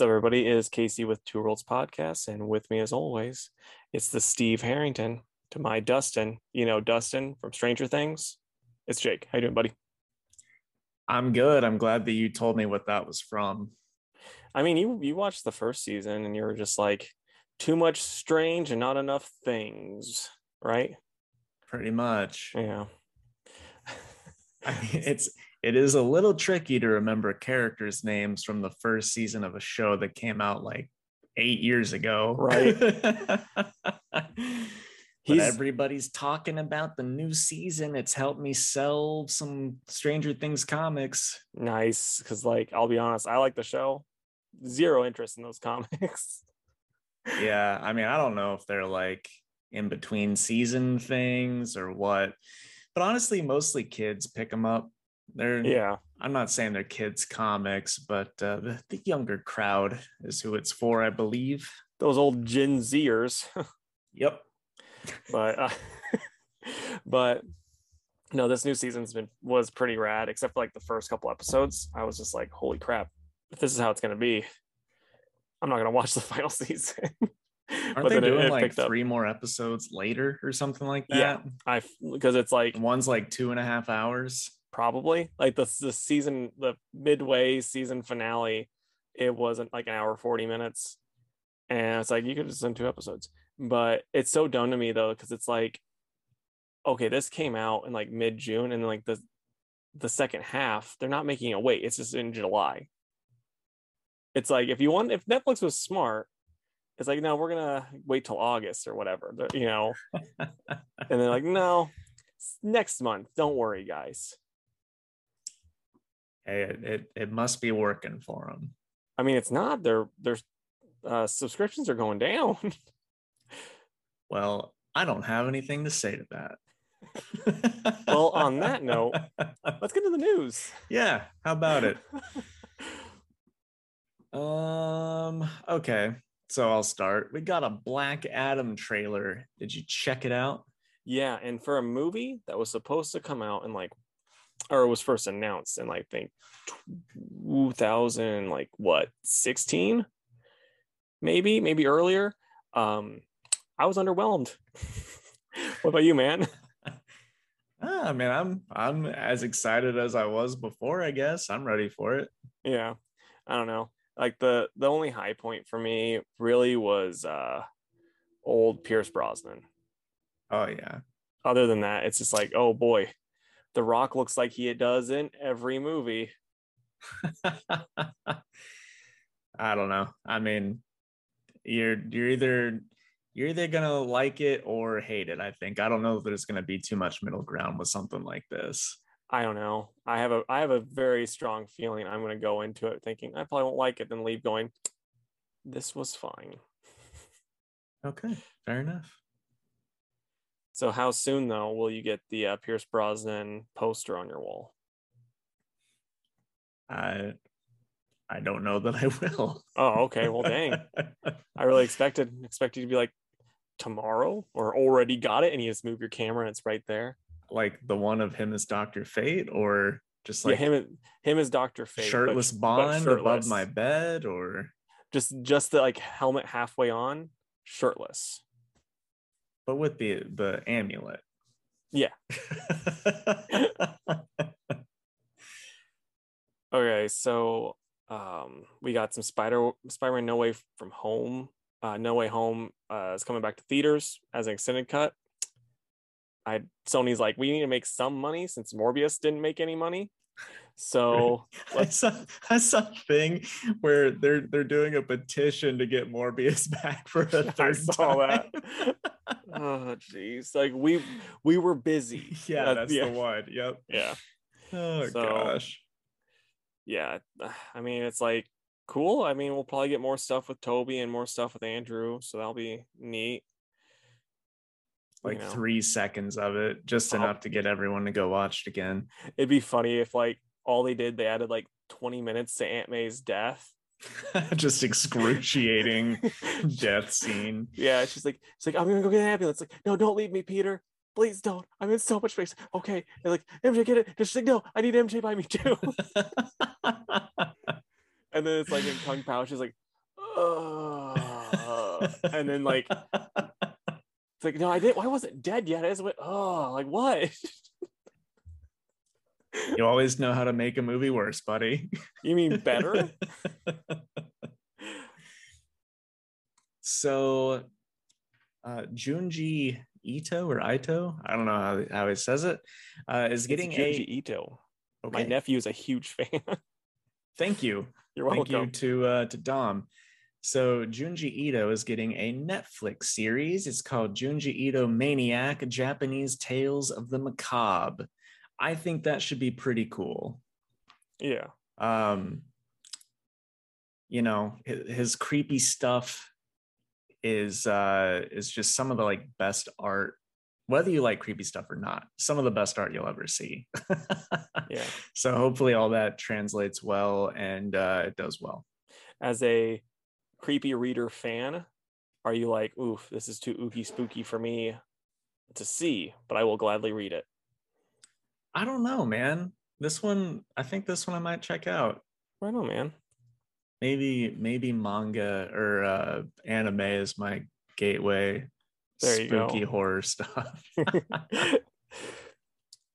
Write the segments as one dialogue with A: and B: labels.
A: What's up, everybody? It is Casey with Two Worlds Podcast, and with me, as always, it's the Steve Harrington to my Dustin. You know, Dustin from Stranger Things. It's Jake. How you doing, buddy?
B: I'm good. I'm glad that you told me what that was from.
A: I mean, you you watched the first season, and you were just like, too much strange and not enough things, right?
B: Pretty much.
A: Yeah.
B: I mean, it's it is a little tricky to remember characters' names from the first season of a show that came out like eight years ago.
A: Right.
B: but
A: He's
B: everybody's talking about the new season. It's helped me sell some Stranger Things comics.
A: nice because, like, I'll be honest, I like the show. Zero interest in those comics.
B: Yeah, I mean, I don't know if they're like in between season things or what, but honestly, mostly kids pick them up. They're
A: yeah.
B: I'm not saying they're kids comics, but uh, the, the younger crowd is who it's for, I believe.
A: Those old Gen Zers.
B: Yep.
A: but uh, but no this new season's been was pretty rad except for like the first couple episodes i was just like holy crap if this is how it's to be i'm not to watch the final season
B: Aren't they
A: then it-
B: doing
A: it
B: like
A: picked up.
B: three more episodes later or something like that?
A: Yeah. i because it's like
B: One's like two and a half hours.
A: Probably like the, the season the midway season finale it wasn't like an hour 40 minutes. And it's like you could just send two episodes. But it's so dumb to me though because it's like okay this came out in like mid-june and like the the second half they're not making it wait it's just in july. It's like if you want if netflix was smart it's like no we're gonna wait till august or whatever you know? And they're like no next month don't worry guys
B: Hey, it, it, it must be working for them.
A: I mean, it's not. Their their uh, subscriptions are going down.
B: Well, I don't have anything to say to that.
A: Well, on that note- Let's get to the news.
B: yeah, how about it? Um, okay. So I'll start. We got a Black Adam trailer. Did you check it out?
A: Yeah, and for a movie that was supposed to come out in like, or it was first announced in like think 2000 like what 16, maybe maybe earlier. Um, I was underwhelmed. what about you, man?
B: Ah, I mean, I'm I'm as excited as I was before, I guess. I'm ready for it.
A: yeah, I don't know. Like the the only high point for me really was uh old Pierce Brosnan.
B: Oh yeah.
A: other than that, it's just like, oh boy, The Rock looks like he does in every movie.
B: I don't know. I mean, you're you're either you're either gonna like it or hate it. I think. I don't know if there's gonna be too much middle ground with something like this.
A: I don't know. I have a I have a very strong feeling I'm going to go into it thinking I probably won't like it, then leave going, this was fine.
B: Okay, fair enough.
A: So how soon though will you get the uh, Pierce Brosnan poster on your wall?
B: I I don't know that I will.
A: Oh, okay. Well, dang. I really expected expected you to be like tomorrow or already got it, and you just move your camera and it's right there.
B: like the one of him as Doctor Fate, or just like
A: yeah, him him as Doctor Fate,
B: shirtless
A: but
B: Bond
A: shirtless.
B: above my bed, or
A: just just the like helmet halfway on, shirtless.
B: But with the the amulet.
A: Yeah. Okay, so um, we got some Spider Spider-Man No Way from Home. Uh, no Way Home uh, is coming back to theaters as an extended cut. I Sony's like, we need to make some money since Morbius didn't make any money. So
B: I saw I saw a thing where they're they're doing a petition to get Morbius back for a
A: I
B: third
A: saw
B: time.
A: that. oh jeez, like we we were busy.
B: yeah,
A: Uh,
B: that's
A: yeah.
B: the one. Yep.
A: Yeah,
B: Oh
A: So-
B: gosh.
A: yeah. I mean, it's like cool. I mean, we'll probably get more stuff with Tobey and more stuff with Andrew, so that'll be neat. You
B: Like
A: know.
B: three seconds of it, just
A: Oh.
B: enough to get everyone to go watch it again.
A: It'd be funny if like all they did, they added like 20 minutes to Aunt May's death.
B: just excruciating death scene.
A: Yeah, she's like, she's like, I'm gonna go get an ambulance. Like, no, don't leave me, Peter. Please don't. I'm in so much space. Okay. And like, MJ, get it. And she's like, no, I need MJ by me too. and then it's like in Kung Pow, she's like, oh, and then like it's like, no, I didn't. Why wasn't dead yet? I just went, oh, like what?
B: you always know how to make a movie worse, buddy.
A: You mean better?
B: so, uh, Junji Ito or Ito, I don't know how, how he says it, uh, is getting
A: it's Junji
B: a.
A: Ito.
B: Okay.
A: My nephew is a huge fan.
B: Thank you.
A: You're welcome.
B: Thank you to uh, to Dom. So Junji Ito is getting a Netflix series. It's called Junji Ito Maniac: Japanese Tales of the Macabre. I think that should be pretty cool.
A: Yeah.
B: Um, you know, his, his creepy stuff is uh is just some of the like best art whether you like creepy stuff or not some of the best art you'll ever see
A: Yeah.
B: so hopefully all that translates well and uh it does well
A: As a creepy reader fan, are you like, oof, this is too ooky spooky for me to see, but I will gladly read it.
B: I don't know, man. This one, I think this one I might check out.
A: Right on, man.
B: Maybe, maybe manga or uh, anime is my gateway.
A: There you go.
B: Spooky horror stuff.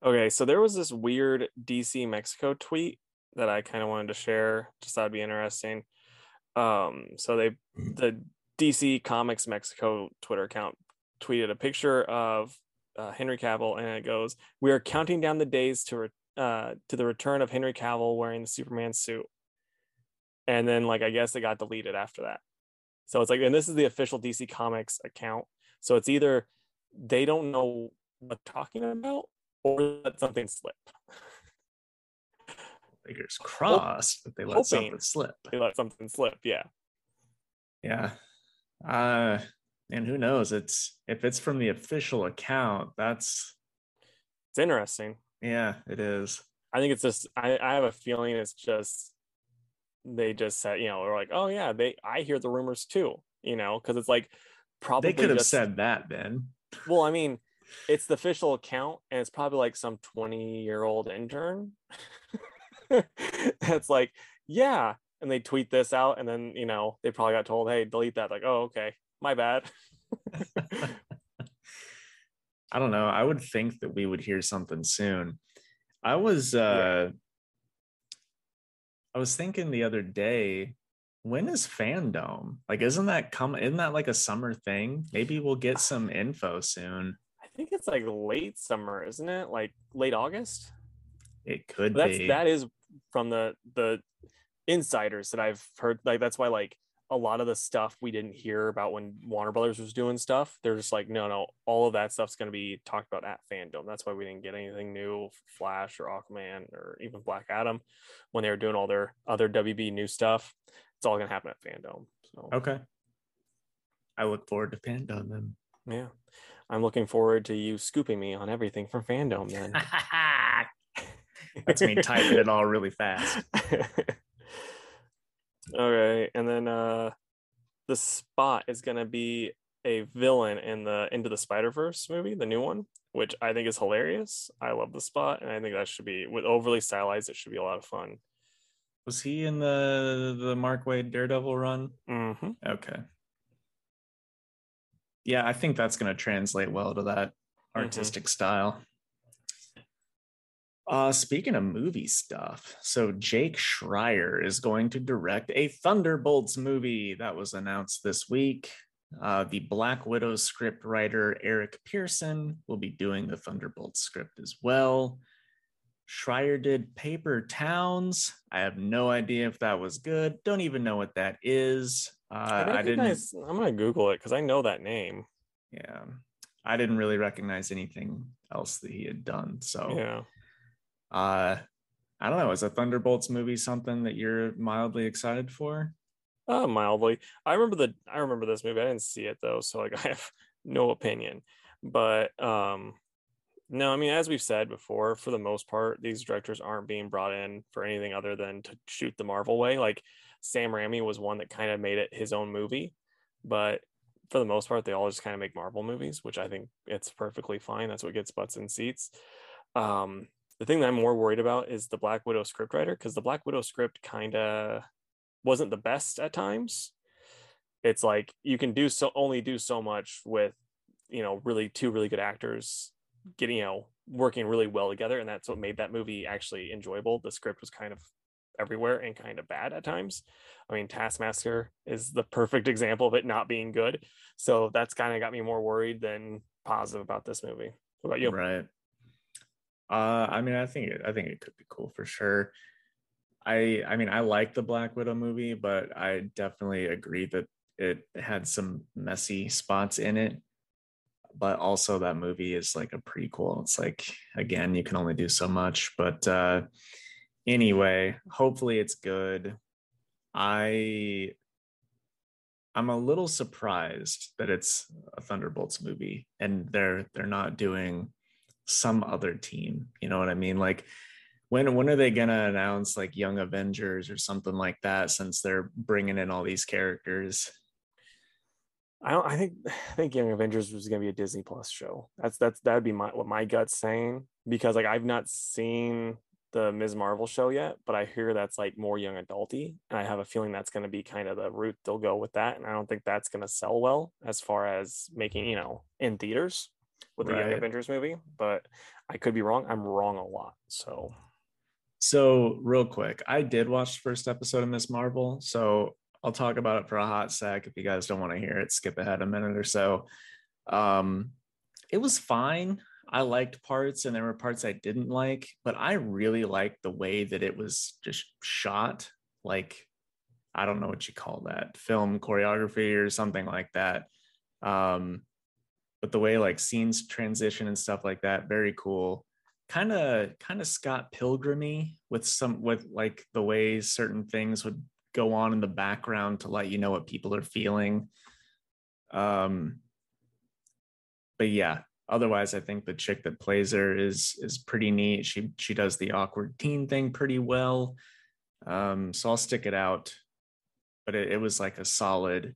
A: okay, so there was this weird DC Mexico tweet that I kind of wanted to share. Just thought it'd be interesting. Um, so they the DC Comics Mexico Twitter account tweeted a picture of uh, Henry Cavill, and it goes, "We are counting down the days to re- uh, to the return of Henry Cavill wearing the Superman suit." And then, like, I guess it got deleted after that. So it's like, and this is the official DC Comics account. So it's either they don't know what they're talking about or let something slip.
B: Fingers crossed that they let
A: hoping.
B: something slip.
A: They let something slip. Yeah.
B: Yeah. Uh and who knows? It's if it's from the official account, that's
A: It's interesting.
B: yeah, it is.
A: I think it's just I, I have a feeling it's just they just said, you know, they're like, oh yeah, they I hear the rumors too, you know, because it's like probably
B: They could have
A: just-
B: said that then.
A: well, I mean, it's the official account and it's probably like some 20 year old intern that's like, yeah. And they tweet this out and then, you know, they probably got told, hey, delete that. Like, oh, okay, my bad.
B: I don't know. I would think that we would hear something soon. I was uh I was thinking the other day, when is FanDome? Like isn't that come isn't that like a summer thing? Maybe we'll get some info soon.
A: I think it's like late summer, isn't it? Like late August.
B: It could
A: But that's
B: be.
A: that is from the the insiders that I've heard. Like that's why like a lot of the stuff we didn't hear about when Warner Brothers was doing stuff, they're just like, no, no, all of that stuff's going to be talked about at FanDome. That's why we didn't get anything new, Flash or Aquaman or even Black Adam, when they were doing all their other WB new stuff. It's all going to happen at FanDome. So
B: Okay. I look forward to FanDome then.
A: yeah, I'm looking forward to you scooping me on everything from FanDome. Then
B: That's me typing it all really fast.
A: okay, and then uh the spot is gonna be a villain in the Into the Spider Verse movie, the new one, which I think is hilarious. I love the spot, and I think that should be with overly stylized. It should be a lot of fun.
B: Was he in the the Mark Waid Daredevil run?
A: hmm
B: Okay. Yeah, I think that's going to translate well to that
A: Mhm.
B: artistic style. Uh, speaking of movie stuff, so Jake Schreier is going to direct a Thunderbolts movie that was announced this week. Uh, the Black Widow script writer Eric Pearson will be doing the Thunderbolts script as well. Schreier did Paper Towns. I have no idea if that was good. Don't even know what that is. Uh,
A: I,
B: I didn't.
A: I'm gonna Google it because I know that name.
B: Yeah, I didn't really recognize anything else that he had done. So,
A: Yeah.
B: Uh, I don't know. Is a Thunderbolts movie something that you're mildly excited for?
A: Uh, mildly. I remember the I remember this movie. I didn't see it though, so like I have no opinion. But um no, I mean as we've said before, for the most part, these directors aren't being brought in for anything other than to shoot the Marvel way. Like Sam Raimi was one that kind of made it his own movie, but for the most part, they all just kind of make Marvel movies, which I think it's perfectly fine. That's what gets butts in seats. Um, the thing that I'm more worried about is the Black Widow scriptwriter because the Black Widow script kind of wasn't the best at times. it's like you can do so only do so much with you know really two really good actors getting you know working really well together and that's what made that movie actually enjoyable. The script was kind of everywhere and kind of bad at times. I mean taskmaster is the perfect example of it not being good so that's kind of got me more worried than positive about this movie. What about you?
B: Right uh i mean i think it, i think it could be cool for sure i i mean i like the black widow movie but i definitely agree that it had some messy spots in it but also that movie is like a prequel. It's like again, you can only do so much. But uh anyway, hopefully it's good. I I'm a little surprised that it's a Thunderbolts movie and they're they're not doing some other team. You know what I mean? Like when when are they gonna announce like Young Avengers or something like that? Since they're bringing in all these characters,
A: I don't. I think I think Young Avengers was gonna be a Disney Plus show. That's that's that'd be my what my gut's saying because like I've not seen the Ms. Marvel show yet, but I hear that's like more young adulty, and I have a feeling that's gonna be kind of the route they'll go with that. And I don't think that's gonna sell well as far as making you know in theaters with the right. Young Avengers movie. But I could be wrong. I'm wrong a lot. So.
B: So real quick, I did watch the first episode of Ms. Marvel. So I'll talk about it for a hot sec. If you guys don't want to hear it, skip ahead a minute or so. Um, it was fine. I liked parts and there were parts I didn't like, but I really liked the way that it was just shot. Like, I don't know what you call that film choreography or something like that. Um, but the way like scenes transition and stuff like that, very cool. Kind of, kind of Scott Pilgrimy with some with like the way certain things would go on in the background to let you know what people are feeling. Um, but yeah, otherwise, I think the chick that plays her is is pretty neat. She she does the awkward teen thing pretty well. Um, so I'll stick it out. But it, it was like a solid,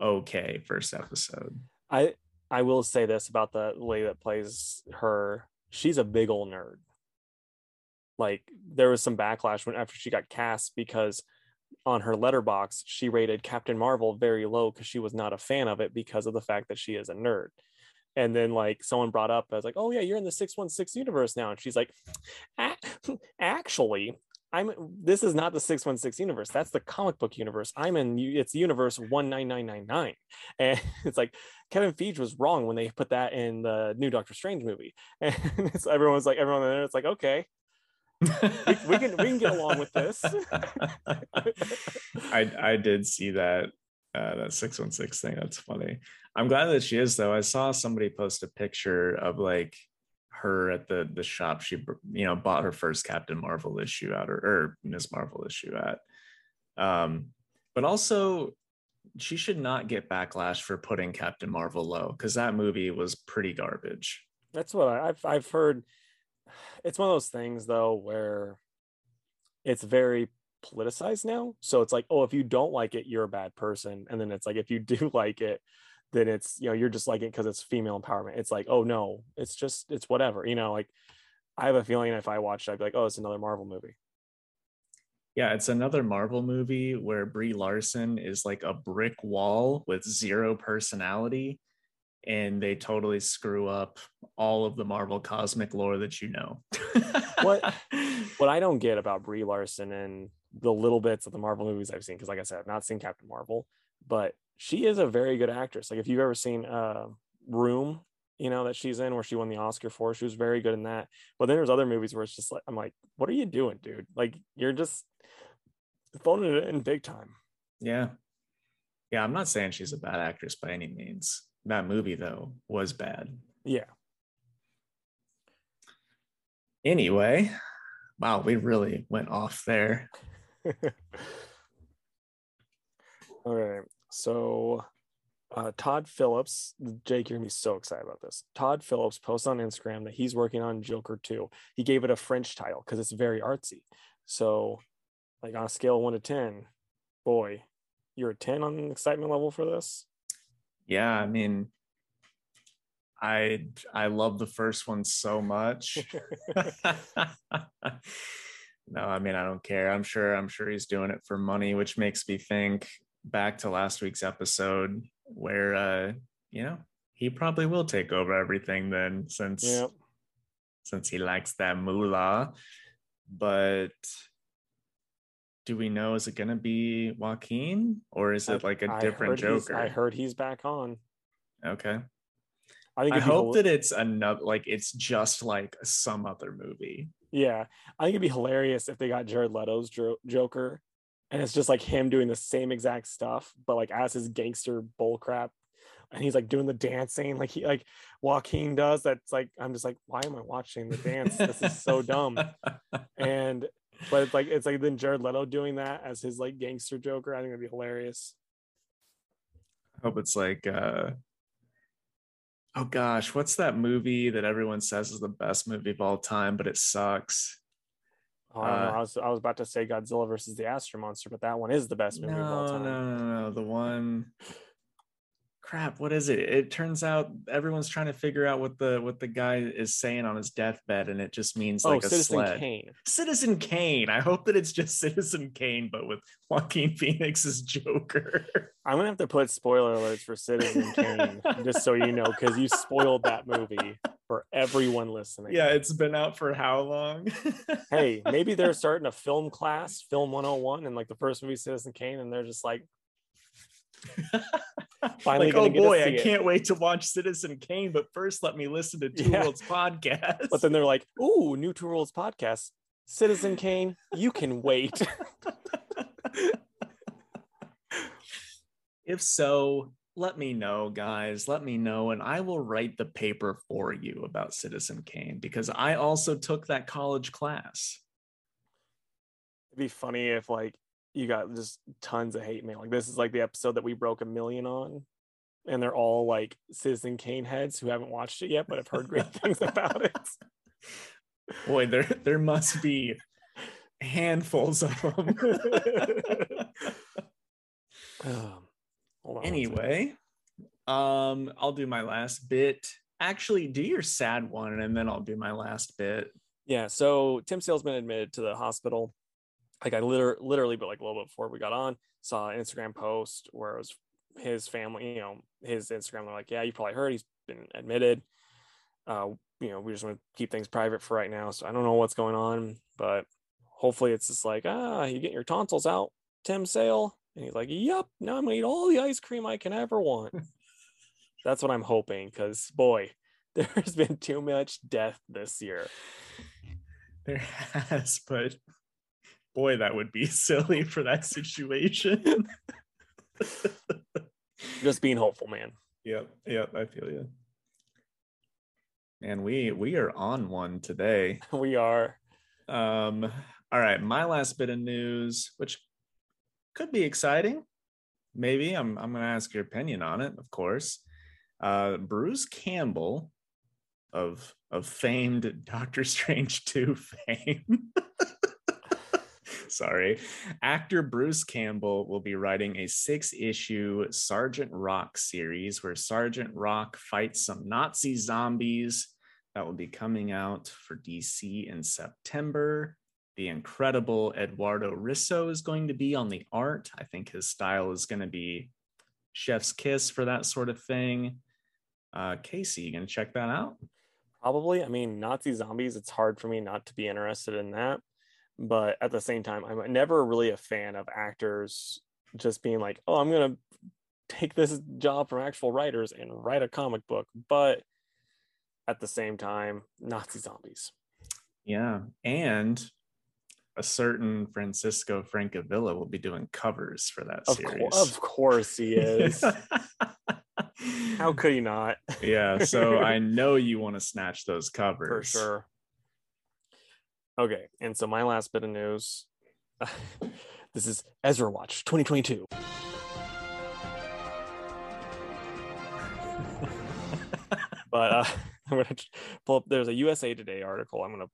B: okay first episode.
A: I I will say this about the lady that plays her. She's a big old nerd. Like there was some backlash when after she got cast because on her Letterboxd she rated Captain Marvel very low because she was not a fan of it because of the fact that she is a nerd. And then like someone brought up, I was like, "Oh yeah, you're in the six one six universe now," and she's like, "Actually, I'm. This is not the six one six universe. That's the comic book universe. I'm in. It's universe one nine nine nine nine." And it's like Kevin Feige was wrong when they put that in the new Doctor Strange movie, and it's, everyone's like, everyone in there, it's like, okay, we, we, can we can get along with this.
B: I I did see that uh, that six one six thing. That's funny. I'm glad that she is though. I saw somebody post a picture of like her at the the shop she you know bought her first Captain Marvel issue out or, or Ms. Marvel issue at. Um, but also she should not get backlash for putting Captain Marvel low because that movie was pretty garbage.
A: That's what I've I've heard it's one of those things though where it's very politicized now. So it's like, oh, if you don't like it, you're a bad person. And then it's like, if you do like it, then it's, you know, you're just like it because it's female empowerment. It's like, oh no, it's just, it's whatever. You know, like I have a feeling if I watched, I'd be like, oh, it's another Marvel movie.
B: Yeah, it's another Marvel movie where Brie Larson is like a brick wall with zero personality and they totally screw up all of the Marvel cosmic lore that you know.
A: what what I don't get about Brie Larson and the little bits of the Marvel movies I've seen, because like I said, I've not seen Captain Marvel, but she is a very good actress. Like if you've ever seen uh Room, you know, that she's in where she won the Oscar for, she was very good in that. But then there's other movies where it's just like I'm like, what are you doing, dude? Like you're just phoning it in big time.
B: Yeah. Yeah, I'm not saying she's a bad actress by any means that movie though was bad.
A: Yeah.
B: Anyway, wow, we really went off there.
A: All right. So uh, Todd Phillips, Jake, you're gonna be so excited about this. Todd Phillips posts on Instagram that he's working on Joker 2. He gave it a French title because it's very artsy. So, like on a scale of one to 10, boy, you're a 10 on the excitement level for this?
B: yeah i mean i i love the first one so much no i mean i don't care i'm sure i'm sure he's doing it for money which makes me think back to last week's episode where uh you know he probably will take over everything then since
A: Yep.
B: since he likes that moolah. But do we know is it gonna be Joaquin or is it like a
A: I
B: different Joker?
A: I heard he's back on.
B: okay.
A: I think
B: I hope that it's another like it's just like some other movie.
A: Yeah, I think it'd be hilarious if they got Jared Leto's jo- Joker, and it's just like him doing the same exact stuff, but like as his gangster bullcrap, and he's like doing the dancing like he like Joaquin does. That's like I'm just like, why am I watching the dance? this is so dumb. And but it's like it's like then Jared Leto doing that as his like gangster Joker. I think it'd be hilarious.
B: I hope it's like uh oh gosh what's that movie that everyone says is the best movie of all time but it sucks
A: Oh, I don't know.
B: Uh,
A: I was I was about to say Godzilla versus the Astro Monster, but that one is the best movie of all
B: no,
A: time.
B: no no no the one crap what is it? It turns out everyone's trying to figure out what the what the guy is saying on his deathbed and it just means
A: oh,
B: like a
A: Citizen
B: sled.
A: Kane.
B: citizen kane. I hope that it's just citizen kane but with joaquin phoenix's joker.
A: I'm gonna have to put spoiler alerts for Citizen Kane, just so you know, because you spoiled that movie for everyone listening.
B: yeah it's been out for how long?
A: Hey, maybe they're starting a film class, film 101, and like the first movie, Citizen Kane, and they're just like, finally
B: like, oh boy, I
A: it.
B: can't wait to watch Citizen Kane, but first let me listen to Two
A: Yeah.
B: Worlds podcast.
A: but then they're like, ooh, New Two Worlds podcast, Citizen Kane, you can wait.
B: if so, let me know, guys. Let me know, and I will write the paper for you about Citizen Kane because I also took that college class.
A: It'd be funny if like you got just tons of hate mail. Like this is like the episode that we broke a million on, and they're all like Citizen Kane heads who haven't watched it yet, but have heard great things about it.
B: Boy, there there must be handfuls of them.
A: Um, hold on
B: anyway, um, I'll do my last bit. Actually, do your sad one, and then I'll do my last bit.
A: Yeah, so Tim Sale's been admitted to the hospital. Like I literally, literally, but like a little bit before we got on, saw an Instagram post where it was his family, you know, his Instagram. They're like, "Yeah, you probably heard he's been admitted." Uh, you know, we just want to keep things private for right now. So I don't know what's going on, but hopefully it's just like, ah, you get your tonsils out, Tim Sale, and he's like, "Yep, now I'm gonna eat all the ice cream I can ever want." That's what I'm hoping, because boy, there's been too much death this year.
B: There has, but boy, that would be silly for that situation.
A: Just being hopeful, man.
B: yep, yep, I feel you. And we we are on one today.
A: We are.
B: Um, all right, my last bit of news, which could be exciting. Maybe I'm I'm gonna ask your opinion on it, of course. Uh, Bruce Campbell of of famed Doctor Strange 2 fame. Sorry. Actor Bruce Campbell will be writing a six issue Sergeant Rock series where Sergeant Rock fights some Nazi zombies that will be coming out for DC in September. The incredible Eduardo Risso is going to be on the art. I think his style is going to be chef's kiss for that sort of thing. Uh, Casey, you going to check that out?
A: Probably. I mean, Nazi zombies, it's hard for me not to be interested in that. But at the same time, I'm never really a fan of actors just being like, oh, I'm going to take this job from actual writers and write a comic book. But at the same time, Nazi zombies.
B: Yeah. And a certain Francisco Francavilla will be doing covers for that
A: Of,
B: series.
A: cour- of course he is. How could he not?
B: yeah. So I know you want to snatch those covers.
A: For sure. Okay, and so my last bit of news. this is Ezra Watch 2022. but uh, I'm gonna pull up. There's a USA Today article. I'm gonna.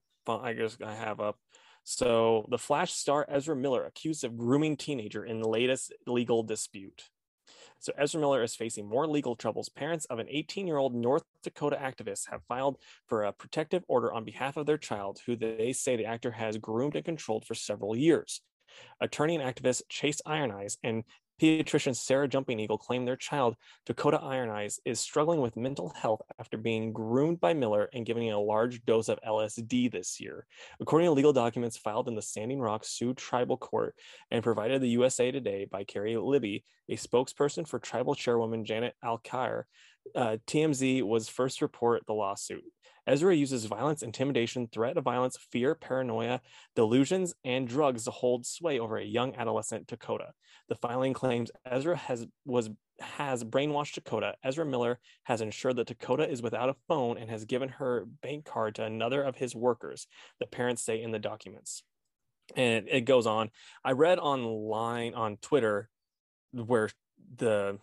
A: I guess I have up. So the Flash star Ezra Miller accused of grooming teenager in the latest legal dispute. So Ezra Miller is facing more legal troubles. Parents of an 18-year-old North Dakota activist have filed for a protective order on behalf of their child, who they say the actor has groomed and controlled for several years. Attorney and activist Chase Iron Eyes and Pediatrician Sarah Jumping Eagle claimed their child, Dakota Iron Eyes, is struggling with mental health after being groomed by Miller and given a large dose of LSD this year. According to legal documents filed in the Standing Rock Sioux Tribal Court and provided the USA Today by Carrie Libby, a spokesperson for tribal chairwoman Janet Alkire, uh, TMZ was first to report the lawsuit. Ezra uses violence, intimidation, threat of violence, fear, paranoia, delusions, and drugs to hold sway over a young adolescent Dakota. The filing claims Ezra has was has brainwashed Dakota. Ezra Miller has ensured that Dakota is without a phone and has given her bank card to another of his workers, the parents say in the documents. And it goes on. I read online on Twitter where the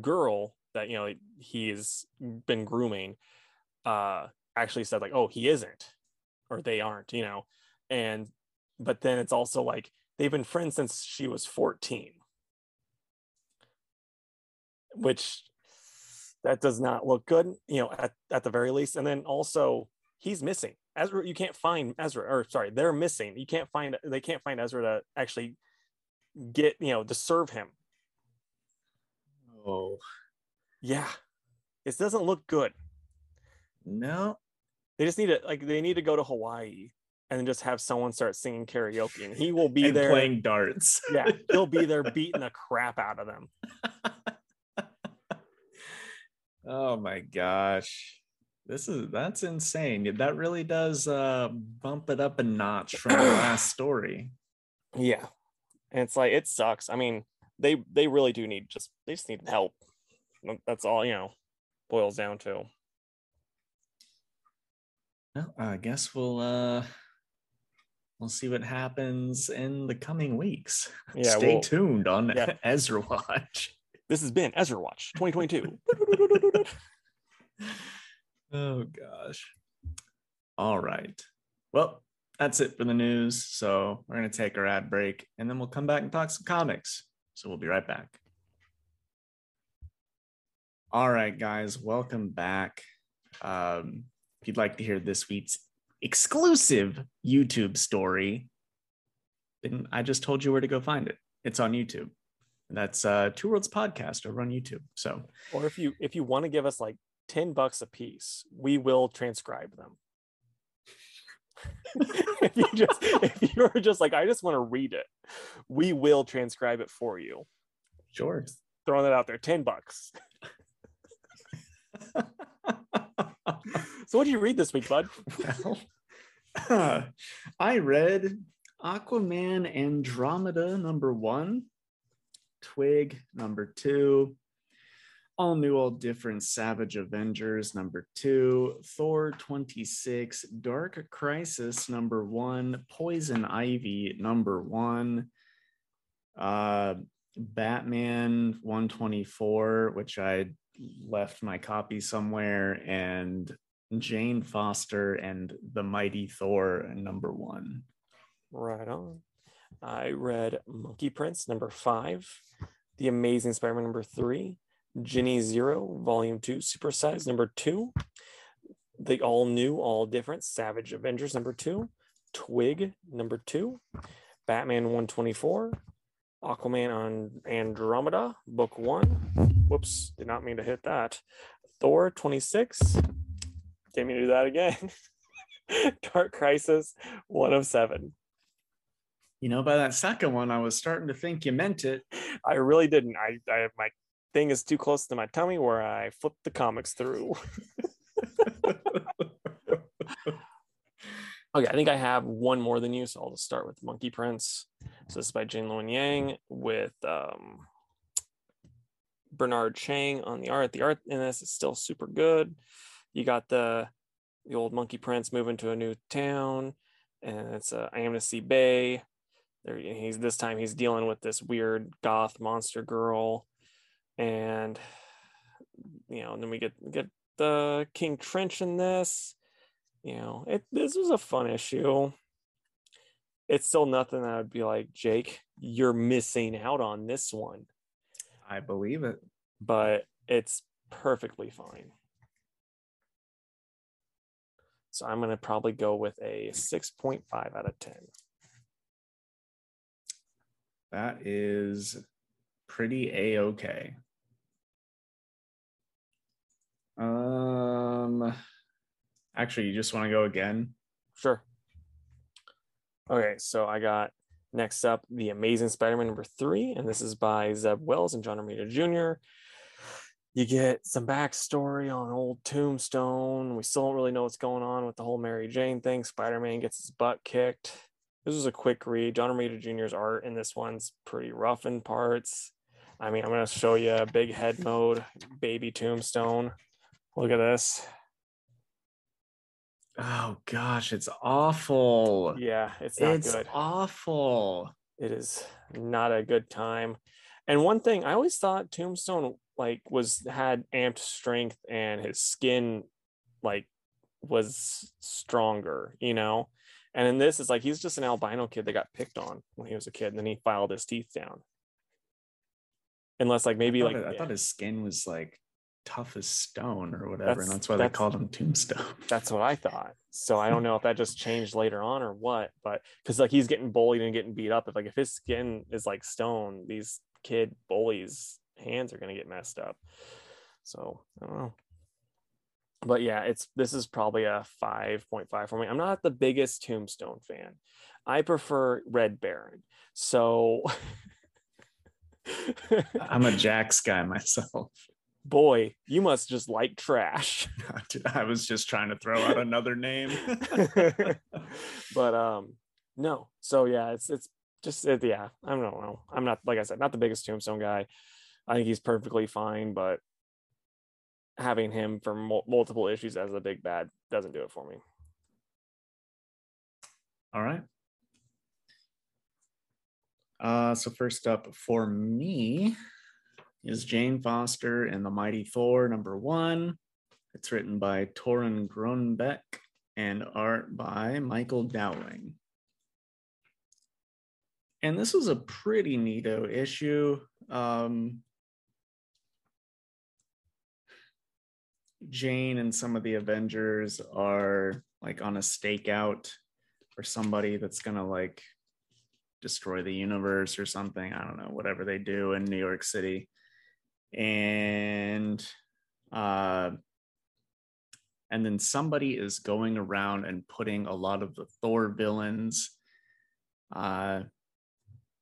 A: girl that you know he's been grooming uh actually said like oh he isn't or they aren't you know? And but then it's also like they've been friends since she was 14 which that does not look good you know at, at the very least. And then also he's missing. Ezra you can't find ezra or sorry they're missing. You can't find they can't find ezra to actually get you know to serve him.
B: Oh,
A: yeah it doesn't look good
B: no.
A: they just need to like they need to go to hawaii and just have someone start singing karaoke and he will be there
B: playing darts.
A: yeah he'll be there beating the crap out of them
B: oh my gosh. This is that's insane. That really does uh bump it up a notch from the last story.
A: yeah and it's like it sucks i mean they they really do need just they just need help that's all you know boils down to
B: Well, I guess we'll uh we'll see what happens in the coming weeks.
A: Yeah,
B: Stay
A: we'll-
B: tuned on
A: yeah.
B: Ezra Watch.
A: this has been ezra watch 2022
B: Oh gosh. All right. Well, that's it for the news. So we're gonna take our ad break and then we'll come back and talk some comics. So we'll be right back. All right, guys, welcome back. Um, if you'd like to hear this week's exclusive YouTube story, then I just told you where to go find it. It's on YouTube. That's uh Two Worlds Podcast over on YouTube. So
A: or if you if you want to give us like 10 bucks a piece we will transcribe them if you just if you're just like i just want to read it we will transcribe it for you
B: sure.
A: throwing that out there 10 bucks so what did you read this week bud?
B: Well, I read Aquaman Andromeda number one, Twig number two, All New, All Different Savage Avengers number two, Thor 26, Dark Crisis number one, Poison Ivy number one, uh, Batman 124, which I left my copy somewhere, and Jane Foster and the Mighty Thor number one.
A: right on. I read monkey prince number five. The amazing spider-man number three. Jenny zero volume two supersize number two. The all new all different savage avengers number two. Twig number two. Batman 124 aquaman on andromeda book one. Whoops did not mean to hit that. Thor 26 didn't mean to do that again. Dark crisis 1 of 7
B: You know, by that second one, I was starting to think you meant it.
A: i really didn't. I, I my thing is too close to my tummy where i flipped the comics through Okay, I think I have one more than you, so I'll just start with Monkey Prince. So this is by Gene Luen Yang with um, Bernard Chang on the art. The art in this is still super good. You got the the old Monkey Prince moving to a new town, and it's uh, Amnesty Bay. There, he's this time he's dealing with this weird goth monster girl, and you know, and then we get get the King Trench in this you know, it this was a fun issue. It's still nothing that I would be like, Jake, you're missing out on this one,
B: I believe it.
A: but it's perfectly fine. So I'm gonna probably go with a 6.5 out of 10.
B: That is pretty a okay. Um, actually, you just want to go again?
A: Sure. Okay, so I got next up The Amazing Spider Man number three, and this is by Zeb Wells and John Romita Jr. You get some backstory on old Tombstone. We still don't really know what's going on with the whole Mary Jane thing. Spider Man gets his butt kicked. This was a quick read. John Romita Jr.'s art in this one's pretty rough in parts. I mean, I'm going to show you a big head mode, baby Tombstone. Look at this.
B: Oh gosh, it's awful.
A: Yeah, it's not good.
B: it's
A: good.
B: awful.
A: It is not a good time. And one thing I always thought Tombstone like was had amped strength and his skin like was stronger, you know. And in this, it's like he's just an albino kid that got picked on when he was a kid, and then he filed his teeth down. Unless like maybe
B: I
A: like
B: it- I thought his skin was like tough as stone or whatever,
A: That's-
B: and that's why
A: that's-
B: they called him Tombstone.
A: that's what I thought. So I don't know if that just changed later on or what, but because like he's getting bullied and getting beat up. If like if his skin is like stone, these kid bullies' hands are gonna get messed up. So I don't know. But yeah, it's this is probably a 5.5 for me. I'm not the biggest Tombstone fan. I prefer Red Baron. So
B: I'm a Jax guy myself.
A: Boy, you must just like trash.
B: I was just trying to throw out another name.
A: but um no so yeah it's it's just it, yeah i don't know i'm not like i said not the biggest tombstone guy i think he's perfectly fine but having him for mul- multiple issues as a big bad doesn't do it for me
B: All right. Uh, so first up for me is Jane Foster and the Mighty Thor number one. It's written by Torunn Grønbekk and art by Michael Dowling. And this was a pretty neato issue. Um, Jane and some of the Avengers are like on a stakeout for somebody that's gonna like destroy the universe or something. I don't know, whatever they do in New York City. And uh and then somebody is going around and putting a lot of the Thor villains uh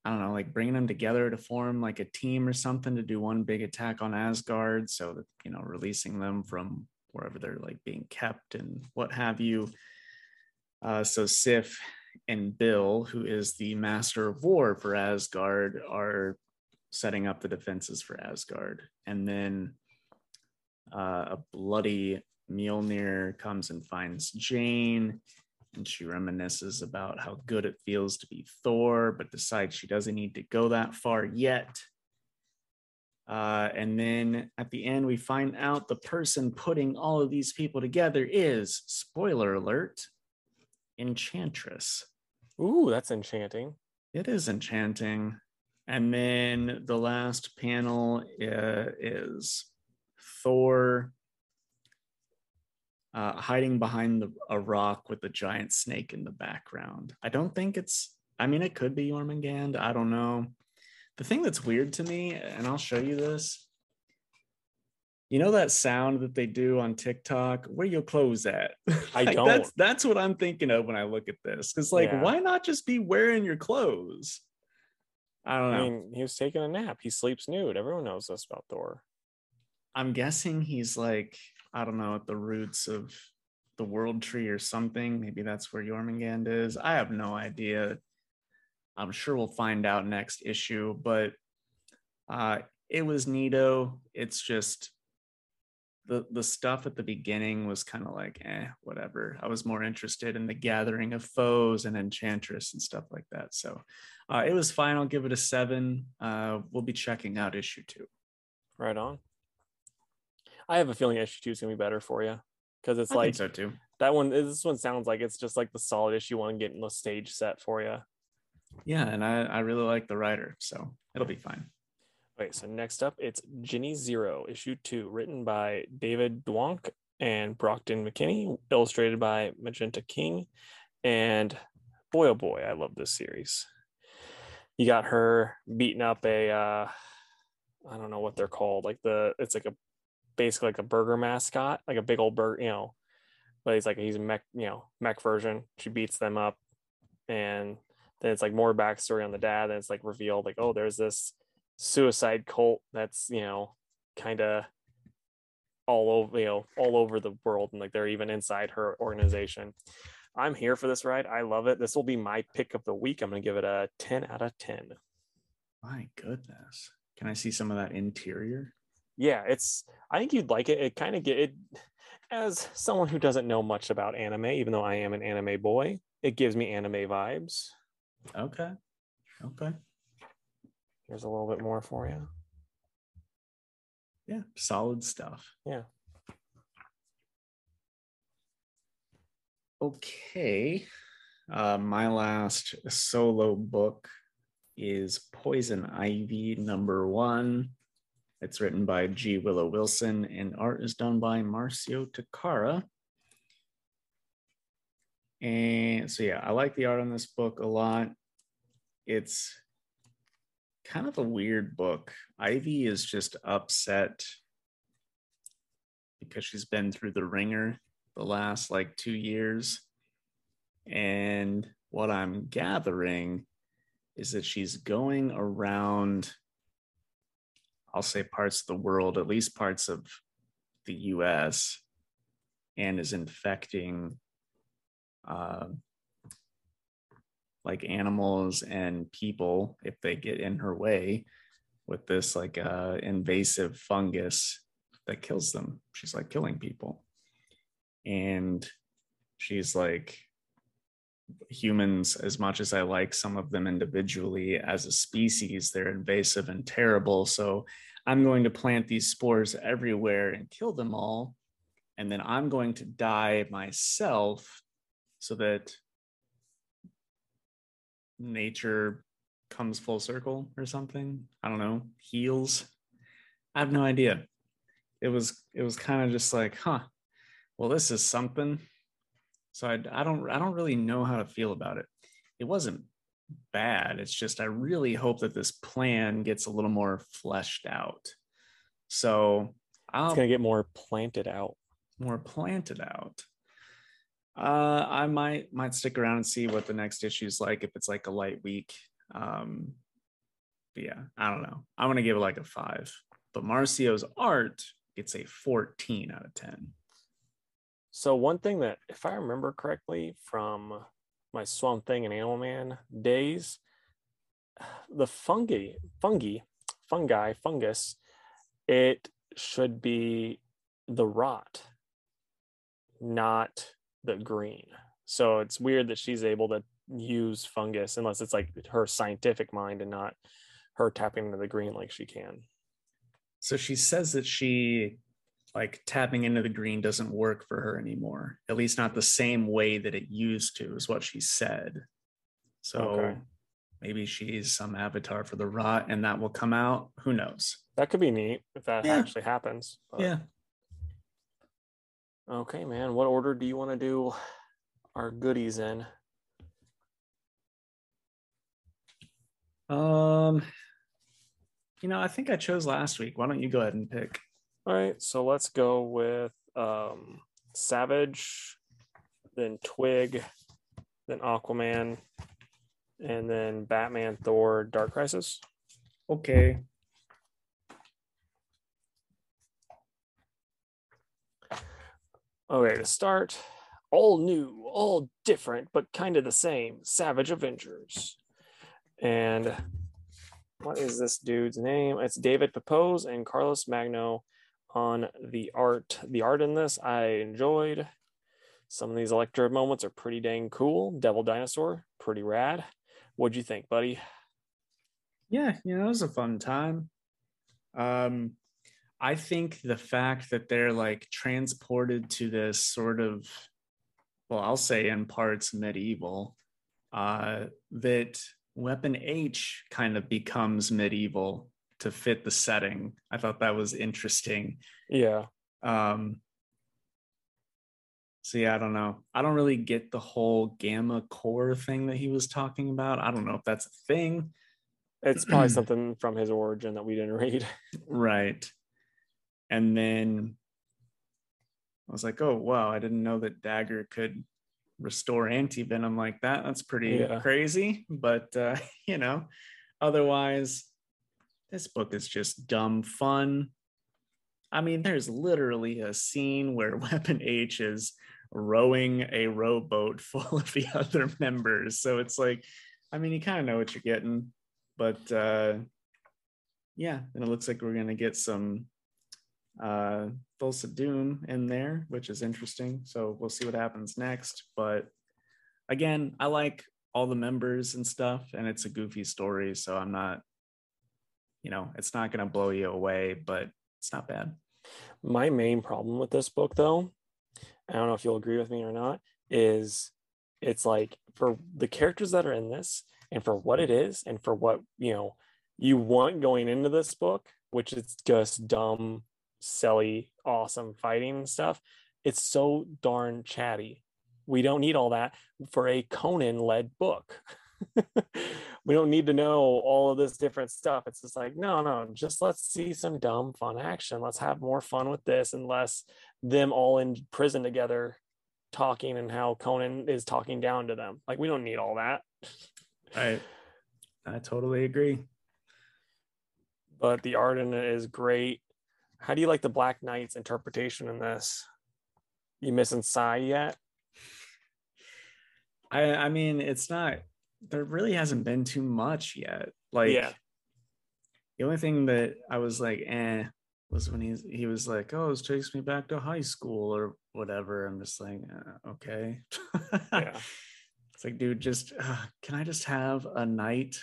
B: I don't know, like bringing them together to form like a team or something to do one big attack on Asgard. So that, you know, releasing them from wherever they're like being kept and what have you. Uh, so Sif and Bill, who is the master of war for Asgard, are setting up the defenses for Asgard. And then uh, a bloody Mjolnir comes and finds Jane, and she reminisces about how good it feels to be Thor, but decides she doesn't need to go that far yet. Uh, and then at the end, we find out the person putting all of these people together is, spoiler alert, Enchantress.
A: ooh that's enchanting
B: It is enchanting. And then the last panel uh, is Thor uh, hiding behind the, a rock with a giant snake in the background. I don't think it's, I mean, it could be Jormungand. I don't know. The thing that's weird to me, and I'll show you this. You know that sound that they do on TikTok? Where your clothes at?
A: I
B: Like,
A: don't.
B: That's that's what I'm thinking of when I look at this. Because like,
A: Yeah.
B: why not just be wearing your clothes? I don't
A: i
B: know.
A: mean he was taking a nap he sleeps nude everyone knows this about thor
B: I'm guessing he's like, I don't know, at the roots of the world tree or something. Maybe that's where Jormungand is. I have no idea. I'm sure we'll find out next issue, but uh, it was neato. It's just the the stuff at the beginning was kind of like, eh, whatever. I was more interested in the gathering of foes and enchantress and stuff like that. So uh, it was fine. I'll give it a seven. Uh, we'll be checking out issue two.
A: right on i have a feeling issue two is gonna be better for you because it's
B: I think
A: like
B: so too.
A: that one this one sounds like it's just like the solid issue one getting the stage set for you
B: Yeah, and I, I really like the writer, so it'll be fine.
A: Okay, so next up, it's Jenny Zero, issue two, written by David Dwonch and Brockton McKinney, illustrated by Magenta King. And boy, oh boy, I love this series. You got her beating up a uh, I don't know what they're called. Like the it's like a basically like a burger mascot, like a big old burger, you know. But he's like he's a mech, you know, mech version. She beats them up, and then it's like more backstory on the dad. And it's like revealed like oh, there's this suicide cult that's you know kind of all over you know all over the world, and like they're even inside her organization. I'm here for this ride. I love it. This will be my pick of the week. I'm gonna give it a 10 out of 10.
B: My goodness. Can I see some of that interior?
A: Yeah, it's I think you'd like it. It kind of get it as someone who doesn't know much about anime, even though I am an anime boy, it gives me anime vibes.
B: Okay. Okay.
A: Here's a little bit more for you.
B: Yeah, solid stuff.
A: Yeah.
B: Okay. Uh, my last solo book is Poison Ivy number one. It's written by G. Willow Wilson and art is done by Marcio Takara. And so, yeah, I like the art on this book a lot. It's kind of a weird book. Ivy is just upset because she's been through the ringer the last like two years. And what I'm gathering is that she's going around, I'll say parts of the world, at least parts of the US, and is infecting uh, like animals and people if they get in her way with this like uh, invasive fungus that kills them. She's like killing people. And she's like, humans, as much as I like some of them individually as a species, they're invasive and terrible. So I'm going to plant these spores everywhere and kill them all. And then I'm going to die myself so that nature comes full circle or something. I don't know, heals. I have no idea. It was it was kind of just like, huh, well, this is something so I, I don't I don't really know how to feel about it. It wasn't bad. It's just I really hope that this plan gets a little more fleshed out. So
A: I'll, it's gonna get more planted out.
B: More planted out. Uh, I might might stick around and see what the next issue is like if it's like a light week. Um, but yeah, I don't know. I'm gonna give it like a five. But Marcio's art gets a 14 out of 10.
A: So one thing that, if I remember correctly from my Swamp Thing and Animal Man days, the fungi, fungi, fungi, fungus, it should be the rot, not the green. So it's weird that she's able to use fungus unless it's like her scientific mind and not her tapping into the green like she can.
B: So she says that she like tapping into the green doesn't work for her anymore at least not the same way that it used to is what she said so okay. maybe she's some avatar for the rot and that will come out who knows
A: that could be neat if that yeah. actually happens
B: but... yeah
A: okay man what order do you want to do our goodies in
B: um you know i think i chose last week why don't you go ahead and pick
A: all right, so let's go with um, Savage, then Twig, then Aquaman, and then Batman, Thor, Dark Crisis.
B: Okay.
A: Okay, to start, all new, all different, but kind of the same Savage Avengers. And what is this dude's name? It's David Pepose and Carlos Magno on the art. The art in this I enjoyed. Some of these Elektra moments are pretty dang cool. Devil Dinosaur, pretty rad. What'd you think, buddy?
B: Yeah, you know, it was a fun time. Um, I think the fact that they're like transported to this sort of, well, I'll say in parts medieval, uh, that Weapon H kind of becomes medieval to fit the setting. I thought that was interesting.
A: Yeah.
B: Um so yeah, I don't know. I don't really get the whole gamma core thing that he was talking about. I don't know if that's a thing,
A: It's probably something from his origin that we didn't read.
B: right. And then I was like, oh wow, I didn't know that Dagger could restore anti venom like that. That's pretty
A: Yeah.
B: crazy. But uh, you know, otherwise, this book is just dumb fun. I mean, there's literally a scene where Weapon H is rowing a rowboat full of the other members. So it's like, I mean, you kind of know what you're getting, but uh, yeah, and it looks like we're gonna get some uh Thulsa Doom in there, which is interesting. So we'll see what happens next. But again, I like all the members and stuff, and it's a goofy story, so I'm not, you know, it's not gonna blow you away, but it's not bad.
A: My main problem with this book, though, I don't know if you'll agree with me or not, is it's like for the characters that are in this and for what it is and for what, you know, you want going into this book, which is just dumb, silly, awesome fighting stuff. It's so darn chatty. We don't need all that for a Conan led book. we don't need to know all of this different stuff. It's just like, no, no, just let's see some dumb, fun action. Let's have more fun with this and less them all in prison together talking and how Conan is talking down to them. Like, we don't need all that.
B: I I totally agree.
A: But the art in it is great. How do you like the Black Knight's interpretation in this? You missing Si yet?
B: I I mean, it's not there really hasn't been too much yet. Like
A: Yeah.
B: the only thing that I was like, eh, was when he's he was like, oh, this takes me back to high school or whatever. I'm just like, uh, okay.
A: Yeah.
B: It's like, dude, just uh, can I just have a night?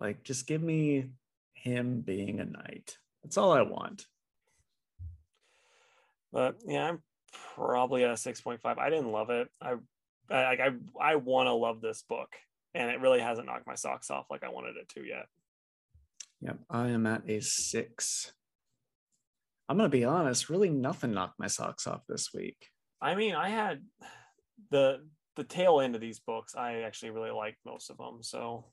B: Like, just give me him being a knight. That's all I want.
A: But yeah, I'm probably at a 6.5. I didn't love it. I I like I I want to love this book and it really hasn't knocked my socks off like I wanted it to yet.
B: Yep, I am at a six. I'm gonna be honest, really nothing knocked my socks off this week.
A: I mean, I had the the tail end of these books. I actually really liked most of them. So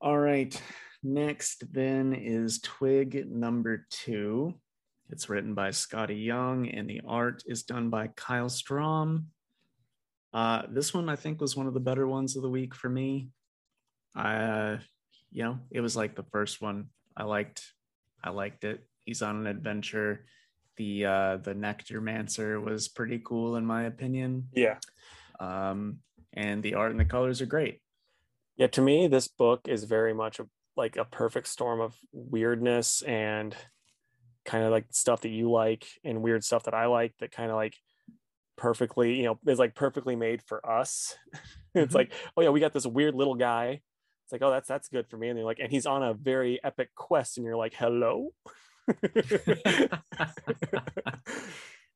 B: All right. Next, then, is Twig number two. It's written by Skottie Young, and the art is done by Kyle Strahm. Uh, this one, I think, was one of the better ones of the week for me. Uh, you know, it was like the first one. I liked, I liked it. He's on an adventure. The uh, the Nectarmancer was pretty cool in my opinion.
A: yeah.
B: Um, and the art and the colors are great.
A: Yeah, to me, this book is very much a, like a perfect storm of weirdness and kind of like stuff that you like and weird stuff that I like that kind of like perfectly, you know, is like perfectly made for us. it's
B: Mhm.
A: like, oh yeah, we got this weird little guy. It's like, oh, that's that's good for me. And they're like, and he's on a very epic quest, and you're like, hello.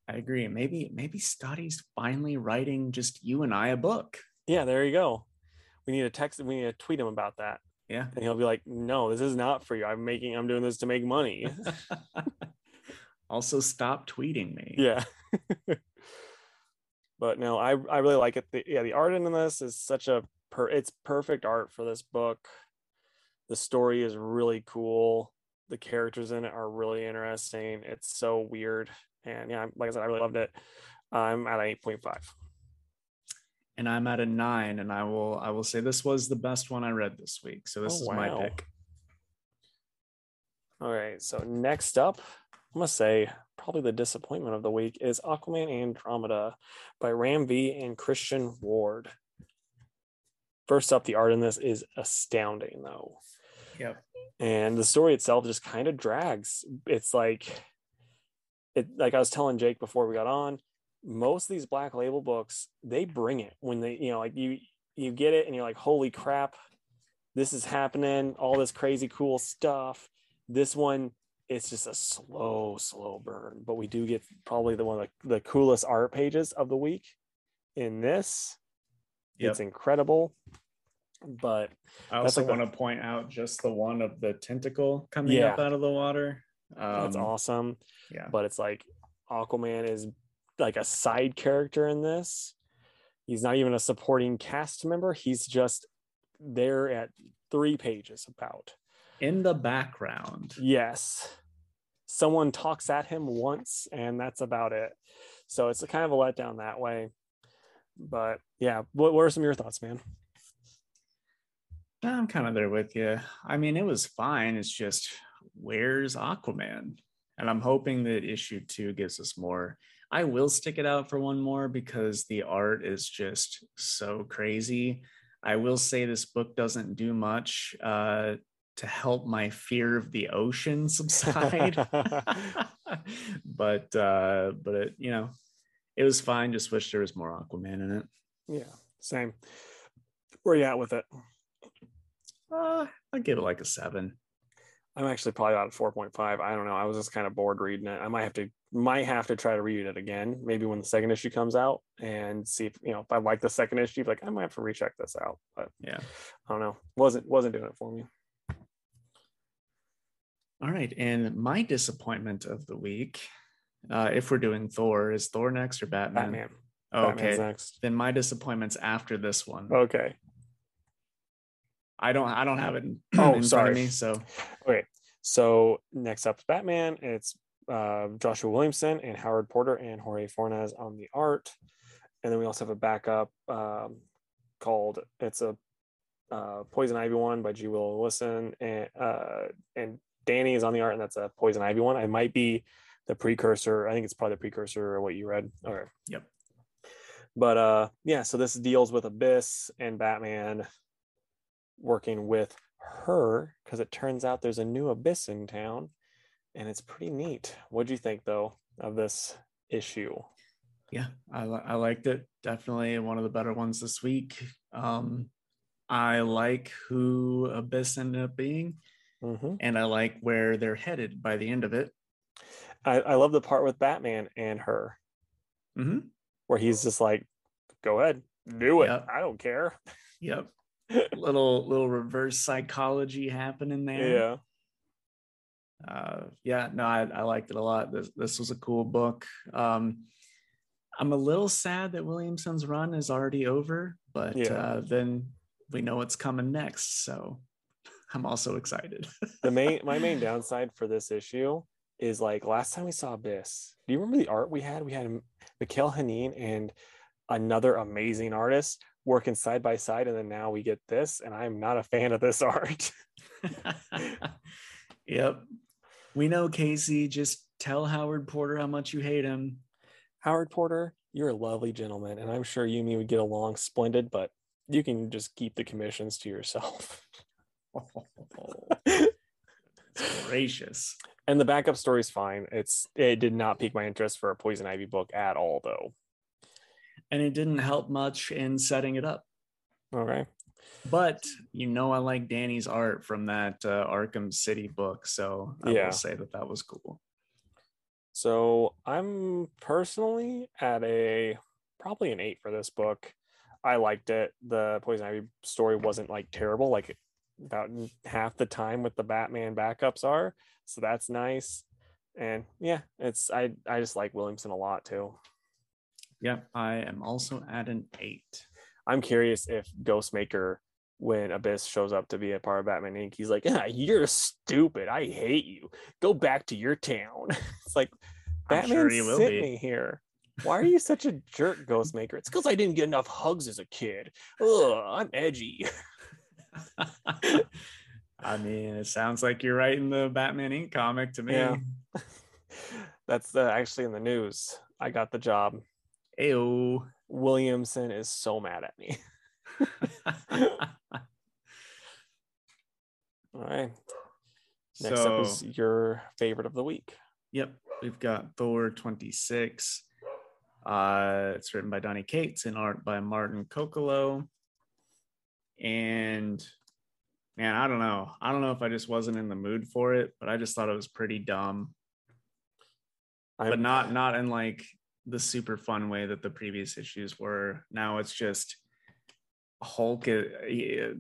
B: I agree. Maybe maybe Skottie's finally writing just you and I a book.
A: yeah, there you go. We need to text. We need to tweet him about that,
B: Yeah.
A: and he'll be like, "No, this is not for you. I'm making. I'm doing this to make money."
B: also, stop tweeting me.
A: yeah but no i i really like it the, yeah the art in this is such a per it's perfect art for this book the story is really cool the characters in it are really interesting it's so weird and yeah like i said i really loved it i'm at an 8.5
B: And I'm at a nine, and I will I will say this was the best one I read this week. So this
A: Oh,
B: is my pick.
A: all right so next up i'm gonna say probably the disappointment of the week is aquaman andromeda by ram v and christian ward first up the art in this is astounding though
B: Yep.
A: and the story itself just kind of drags it's like it like i was telling jake before we got on most of these black label books they bring it when they you know like you you get it and you're like holy crap this is happening all this crazy cool stuff this one it's just a slow slow burn but we do get probably the one of the, the coolest art pages of the week in this
B: Yep.
A: it's incredible but
B: I also
A: like
B: want to point out just the one of the tentacle coming up out of the water. Um,
A: that's awesome
B: Yeah.
A: but it's like Aquaman is like a side character in this. He's not even a supporting cast member. He's just there at three pages about.
B: In the background.
A: Yes. Someone talks at him once, and that's about it. So it's a kind of a letdown that way. But yeah, what, what are some of your thoughts, man?
B: I'm kind of there with you. I mean, it was fine. It's just where's Aquaman? And I'm hoping that issue two gives us more. I will stick it out for one more because the art is just so crazy. I will say this book doesn't do much uh, to help my fear of the ocean subside. but uh, but it, you know, it was fine. Just wish there was more Aquaman in it.
A: Yeah, same. Where are you at with it?
B: Uh, I'd give it like a seven.
A: I'm actually probably about four point five. I don't know. I was just kind of bored reading it. I might have to might have to try to read it again, maybe when the second issue comes out, and see if you know if I like the second issue. Like I might have to recheck this out. But
B: yeah,
A: I don't know. wasn't wasn't doing it for me.
B: All right, and my disappointment of the week, uh, if we're doing Thor, is Thor next or Batman?
A: Batman.
B: Oh, okay,
A: next.
B: then my disappointment's after this one.
A: Okay.
B: I don't I don't have it in,
A: Oh, sorry.
B: me. So
A: Okay. So next up is Batman. It's uh, Joshua Williamson and Howard Porter and Jorge Fornes on the art. And then we also have a backup um, called it's a uh, Poison Ivy one by G. Willow Wilson and uh, and Danny is on the art, and that's a Poison Ivy one. I might be the precursor. I think it's probably the precursor of what you read. Okay.
B: Yep.
A: But uh, yeah. So this deals with Abyss and Batman working with her because it turns out there's a new Abyss in town, and it's pretty neat. What do you think though of this issue?
B: yeah, I I liked it. Definitely one of the better ones this week. Um, I like who Abyss ended up being,
A: Mm-hmm.
B: and I like where they're headed by the end of it.
A: I, I love the part with Batman and her
B: hmm
A: where he's just like, "Go ahead, do it.
B: Yep.
A: I don't care."
B: Yep. little little reverse psychology happening there.
A: Yeah.
B: Uh yeah no I, I liked it a lot this this was a cool book um i'm a little sad that williamson's run is already over but
A: Yeah.
B: uh then we know what's coming next so i'm also excited
A: The main my main downside for this issue is like last time we saw Abyss. Do you remember the art we had? We had Mikel Janín and another amazing artist working side by side, and then now we get this, and I'm not a fan of this art.
B: yep we know casey just tell howard porter how much you hate him
A: Howard Porter, you're a lovely gentleman, and I'm sure you and me would get along splendid, but you can just keep the commissions to yourself.
B: Gracious
A: and the backup story is fine. It's it did not pique my interest for a Poison Ivy book at all, though.
B: and it didn't help much in setting it up
A: Okay.
B: But you know, I like Danny's art from that uh, Arkham City book, so I
A: Yeah.
B: will say that that was cool.
A: So I'm personally at a probably an eight for this book. I liked it. The Poison Ivy story wasn't like terrible, like about half the time with the Batman backups are. So that's nice. And yeah, it's I I just like Williamson a lot too.
B: Yeah, I am also at an eight.
A: I'm curious if Ghostmaker, when Abyss shows up to be a part of Batman Inc., he's like, ah, "You're stupid. I hate you. Go back to your town." it's like Batman
B: sure
A: sent
B: be.
A: me here. Why are you such a jerk, Ghostmaker? It's because I didn't get enough hugs as a kid. Ugh, I'm edgy.
B: I mean, it sounds like you're writing the Batman Inc. comic to me.
A: Yeah. That's uh, actually in the news. I got the job.
B: Ayo.
A: Williamson is so mad at me. All right. Next
B: so,
A: up is your favorite of the week.
B: yep, we've got Thor 26. Uh, it's written by Donny Cates and art by Martin Coccolo. And man, I don't know. I don't know if I just wasn't in the mood for it, but I just thought it was pretty dumb. but
A: I'm-
B: not not in like the super fun way that the previous issues were. Now it's just Hulk,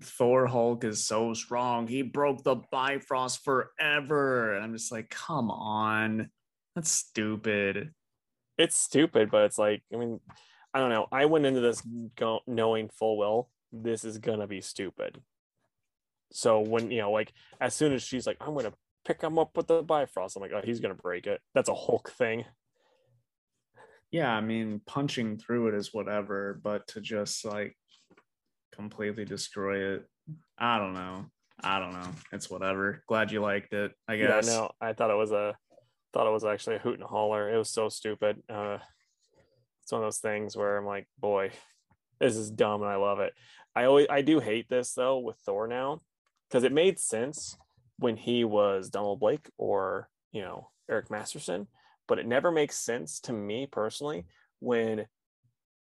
B: Thor Hulk is so strong. He broke the Bifrost forever, and I'm just like, come on, that's stupid.
A: it's stupid, but it's like, I mean, I don't know. I went into this go- knowing full well this is gonna be stupid. So when you know, like as soon as she's like, I'm gonna pick him up with the Bifrost, I'm like, oh, he's gonna break it. That's a Hulk thing.
B: Yeah, I mean, punching through it is whatever, but to just like completely destroy it, I don't know. I don't know. It's whatever. Glad you liked it. I guess.
A: Yeah, no, I thought it was a thought it was actually a hoot and holler. It was so stupid. Uh, it's one of those things where I'm like, boy, this is dumb, and I love it. I always I do hate this though with Thor now because it made sense when he was Donald Blake or you know Eric Masterson, but it never makes sense to me personally when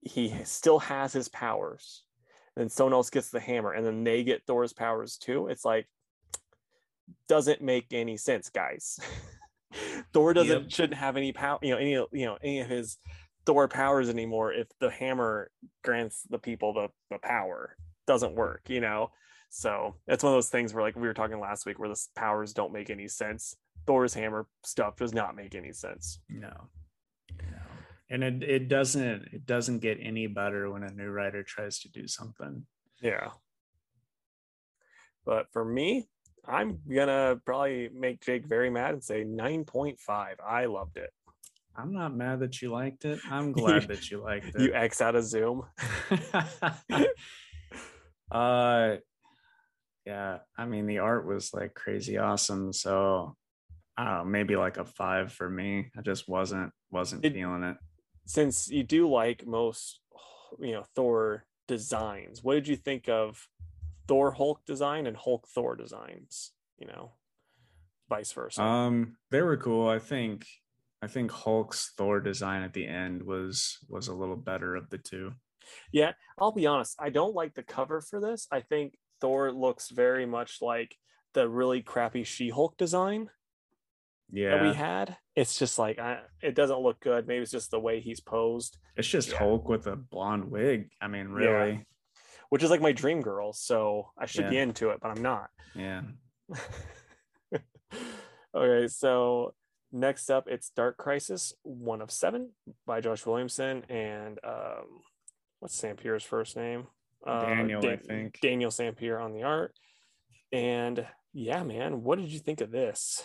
A: he still has his powers. Then someone else gets the hammer, and then they get Thor's powers too. It's like doesn't make any sense, guys. Thor doesn't yep. shouldn't have any power, you know, any you know any of his Thor powers anymore if the hammer grants the people the, the power. Doesn't work, you know. So it's one of those things where, like we were talking last week, where the powers don't make any sense. Thor's hammer stuff does not make any sense.
B: No, no, and it it doesn't it doesn't get any better when a new writer tries to do something.
A: Yeah. But for me, I'm gonna probably make Jake very mad and say 9.5. I loved it.
B: I'm not mad that you liked it. I'm glad you, that you liked it.
A: You X out of Zoom.
B: uh yeah, I mean the art was like crazy awesome. So I don't know, maybe like a five for me. I just wasn't wasn't it, feeling it.
A: Since you do like most you know Thor designs, what did you think of Thor Hulk design and Hulk Thor designs? You know, vice versa.
B: Um, they were cool. I think I think Hulk's Thor design at the end was was a little better of the two.
A: Yeah, I'll be honest. I don't like the cover for this. I think Thor looks very much like the really crappy She-Hulk design.
B: Yeah,
A: that we had. It's just like I, it doesn't look good. Maybe it's just the way he's posed.
B: It's just yeah. Hulk with a blonde wig. I mean, really. Yeah.
A: Which is like my dream girl, so I should yeah. be into it, but I'm not.
B: Yeah.
A: okay, so next up it's dark crisis one of seven by josh williamson and um what's Sampere's first name
B: uh, daniel uh, i think
A: daniel sampier on the art and yeah man what did you think of this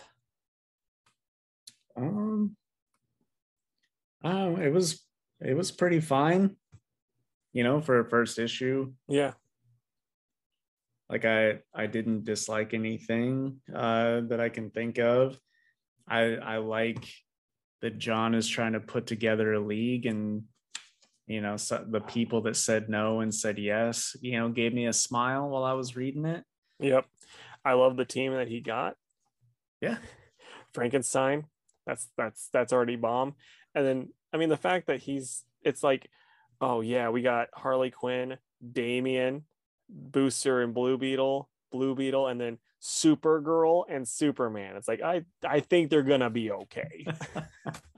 B: um oh it was it was pretty fine you know for a first issue
A: yeah
B: like i i didn't dislike anything uh that i can think of I I like that John is trying to put together a league and you know so the people that said no and said yes you know gave me a smile while I was reading it.
A: Yep. I love the team that he got.
B: Yeah.
A: Frankenstein. That's that's that's already bomb. And then I mean the fact that he's it's like oh yeah, we got Harley Quinn, Damian, Booster and Blue Beetle, Blue Beetle and then Supergirl and Superman. It's like I I think they're gonna be okay.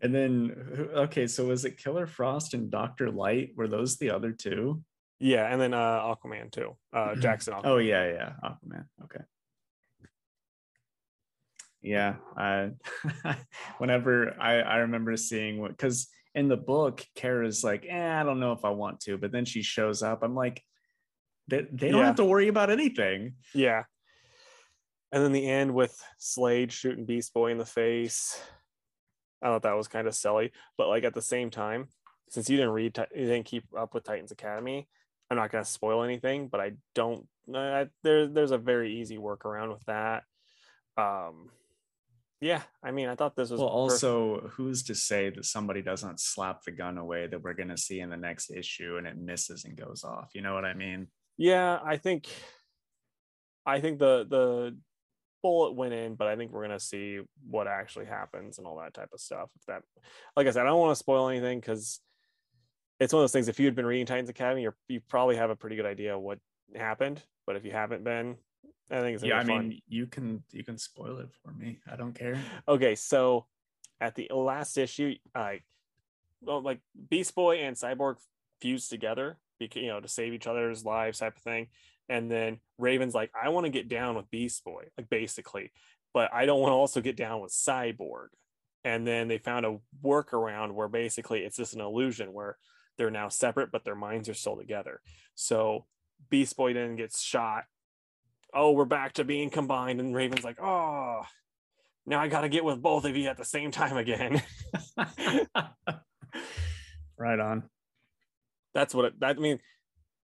B: and then okay, so was it Killer Frost and Doctor Light? Were those the other two?
A: Yeah, and then uh Aquaman too. Uh Jackson.
B: Aquaman. Oh yeah, yeah, Aquaman. Okay. Yeah, uh, whenever I I remember seeing what because in the book Kara's like, eh, I don't know if I want to, but then she shows up. I'm like, they, they don't yeah. have to worry about anything.
A: Yeah. And then the end with Slade shooting Beast Boy in the face. I thought that was kind of silly, but like at the same time, since you didn't read, you didn't keep up with Titans Academy, I'm not going to spoil anything, but I don't. Uh, there, there's a very easy workaround with that. Um, yeah, I mean, I thought this was.
B: Well, also, perfect. who's to say that somebody doesn't slap the gun away that we're going to see in the next issue and it misses and goes off? You know what I mean?
A: Yeah, I think I think the the bullet went in, but I think we're gonna see what actually happens and all that type of stuff. If that, like I said, I don't want to spoil anything because it's one of those things. If you had been reading Titans Academy, you you probably have a pretty good idea what happened. But if you haven't been, I think it's
B: yeah. I
A: fun.
B: mean, you can you can spoil it for me. I don't care.
A: Okay, so at the last issue, I well, like Beast Boy and Cyborg fused together you know to save each other's lives type of thing and then raven's like i want to get down with beast boy like basically but i don't want to also get down with cyborg and then they found a workaround where basically it's just an illusion where they're now separate, but their minds are still together. So Beast Boy then gets shot. Oh, we're back to being combined, and Raven's like, oh, now I got to get with both of you at the same time again.
B: right on.
A: That's what it, that I mean.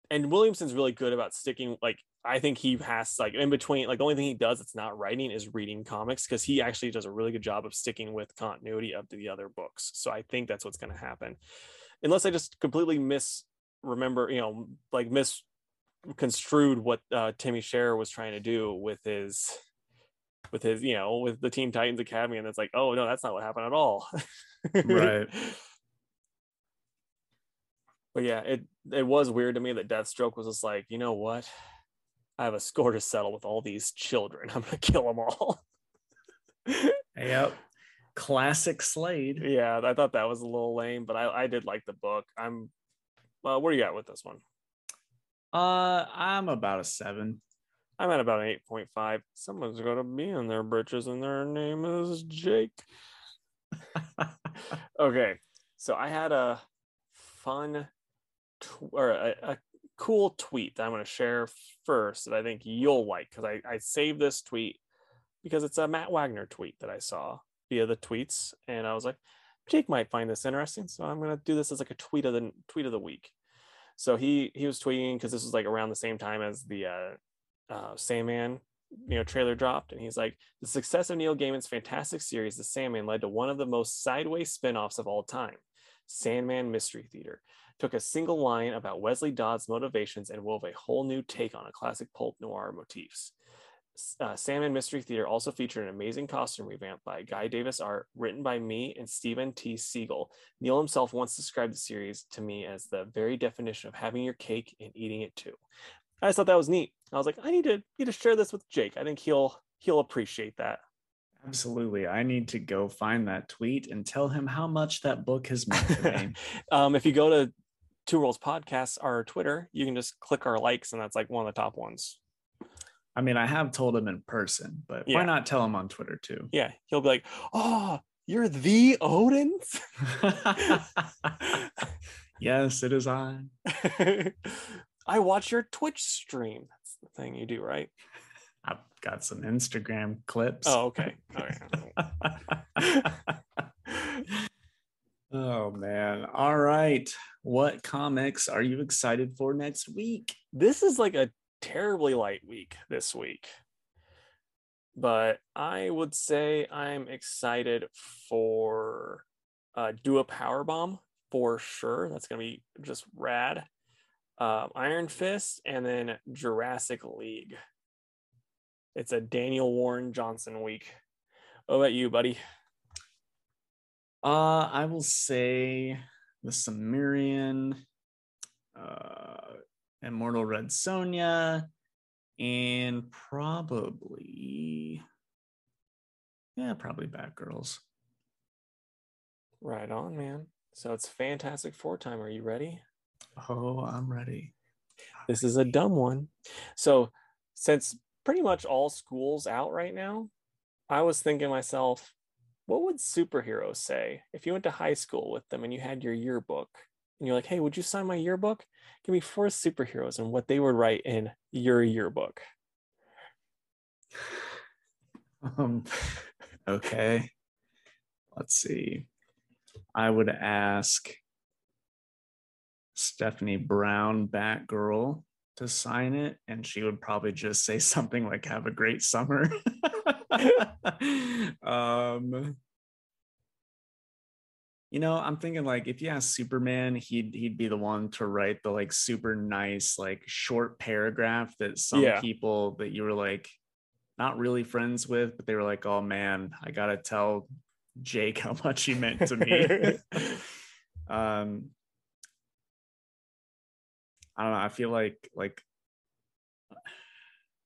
A: And Williamson's really good about sticking. Like I think he has like in between. Like the only thing he does that's not writing is reading comics because he actually does a really good job of sticking with continuity of the other books. So I think that's what's going to happen, unless I just completely misremember. You know, like misconstrued what uh, Tim Sheridan was trying to do with his with his you know with the teen titans academy and it's like oh no that's not what happened at all.
B: Right.
A: But yeah it it was weird to me that deathstroke was just like you know what? I have a score to settle with all these children. I'm gonna kill them all.
B: Yep. Classic slade.
A: Yeah i thought that was a little lame but i i did like the book. I'm well where are you at with this one
B: uh i'm about a seven
A: I'm at about an 8.5. Someone's going to be in their britches, and their name is Jake. okay, so I had a fun tw- or a, a, cool tweet that I'm going to share first that I think you'll like because I, I saved this tweet because it's a Matt Wagner tweet that I saw via the tweets, and I was like, Jake might find this interesting, so I'm going to do this as like a tweet of the tweet of the week. So he he was tweeting because this was like around the same time as the uh, uh, Sandman, you know, trailer dropped, and he's like, the success of Neil Gaiman's fantastic series, The Sandman, led to one of the most sideways spin-offs of all time, Sandman Mystery Theater. Took a single line about Wesley Dodds' motivations and wove a whole new take on a classic pulp noir motifs. Uh, Sandman Mystery Theater also featured an amazing costume revamp by Guy Davis art, written by me and Steven T. Seagle. Neil himself once described the series to me as the very definition of having your cake and eating it too. I just thought that was neat. I was like, I need to need to share this with Jake. I think he'll he'll appreciate that.
B: Absolutely. I need to go find that tweet and tell him how much that book has meant to me.
A: um, if you go to Two Worlds Podcast, our Twitter, you can just click our likes, and that's like one of the top ones.
B: I mean, I have told him in person, but yeah. why not tell him on Twitter too?
A: Yeah, he'll be like, "Oh, you're the Odins."
B: yes, it is I.
A: I watch your Twitch stream. That's the thing you do, right?
B: I've got some Instagram clips.
A: Oh, okay.
B: oh man. All right. What comics are you excited for next week?
A: This is like a terribly light week this week. But I would say I'm excited for uh, do a power bomb for sure. That's gonna be just rad uh, Iron Fist, and then Jurassic League. It's a Daniel Warren Johnson week. What about you, buddy?
B: Uh, I will say the Cimmerian, uh, Immortal Red Sonja, and probably, yeah, probably Batgirls.
A: Right on, man. So it's Fantastic Four time. Are you ready?
B: Oh, I'm ready.
A: This is a dumb one. So, since pretty much all school's out right now, I was thinking myself, what would superheroes say if you went to high school with them and you had your yearbook and you're like, hey, would you sign my yearbook? Give me four superheroes and what they would write in your yearbook.
B: Um, okay. Let's see. I would ask Stephanie Brown, Batgirl, to sign it, and she would probably just say something like "Have a great summer." um, you know, I'm thinking like if you ask Superman, he'd he'd be the one to write the like super nice like short paragraph that some yeah. people that you were like not really friends with, but they were like, "Oh man, I gotta tell Jake how much he meant to me." um, I don't know. I feel like like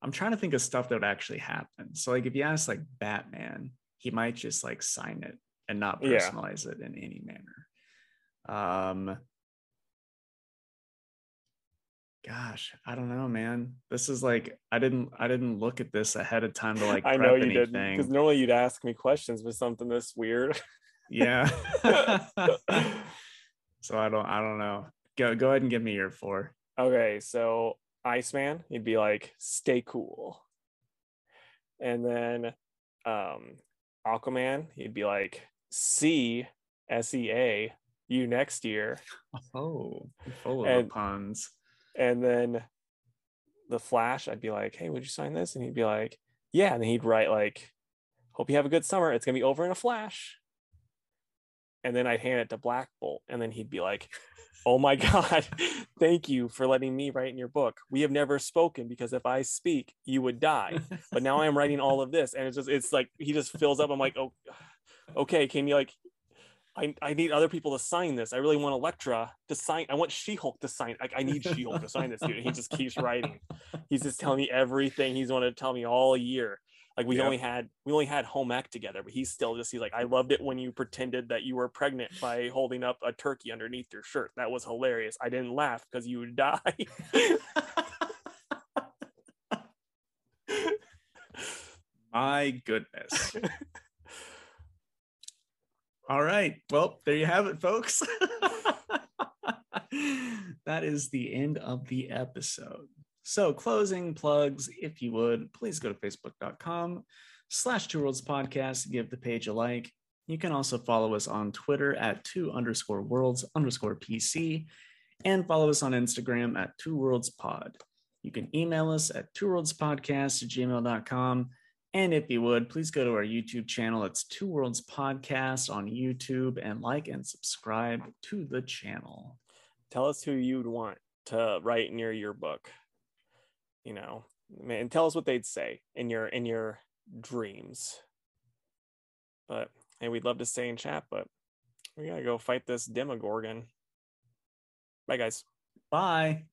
B: I'm trying to think of stuff that would actually happen. So like if you ask like Batman, he might just like sign it and not personalize yeah. it in any manner. Um gosh, I don't know, man. This is like I didn't I didn't look at this ahead of time to like
A: I know you anything. didn't because normally you'd ask me questions with something this weird.
B: yeah. so I don't I don't know. Go go ahead and give me your four.
A: Okay, so Iceman, he'd be like, "Stay cool," and then um, Aquaman, he'd be like, "See, S E A, you next year."
B: Oh, full of
A: And-
B: puns.
A: And then the Flash, I'd be like, "Hey, would you sign this?" And he'd be like, "Yeah." And then he'd write like, "Hope you have a good summer. It's gonna be over in a flash." And then I'd hand it to Black Bolt, and then he'd be like, "Oh my God, thank you for letting me write in your book. We have never spoken because if I speak, you would die. But now I'm writing all of this, and it's just it's like he just fills up. I'm like, oh, okay, can you like?" I, I need other people to sign this. I really want Elektra to sign. I want She-Hulk to sign. Like I need She-Hulk to sign this, dude. And he just keeps writing. He's just telling me everything he's wanted to tell me all year. Like we only had we only had home ec together, but he's still just he's like, I loved it when you pretended that you were pregnant by holding up a turkey underneath your shirt. That was hilarious. I didn't laugh because you would die.
B: My goodness. All right. Well, there you have it, folks. that is the end of the episode. So, closing plugs, if you would, please go to facebook.com slash two worlds podcast, give the page a like. You can also follow us on Twitter at two underscore worlds underscore PC and follow us on Instagram at two worlds pod. You can email us at two worlds podcast at gmail.com. And if you would, please go to our YouTube channel. It's Two Worlds Podcast on YouTube and like and subscribe to the channel.
A: tell us who you'd want to write in your yearbook. You know, and tell us what they'd say in your in your dreams. But hey, we'd love to stay in chat, but we gotta go fight this Demogorgon. Bye guys.
B: Bye.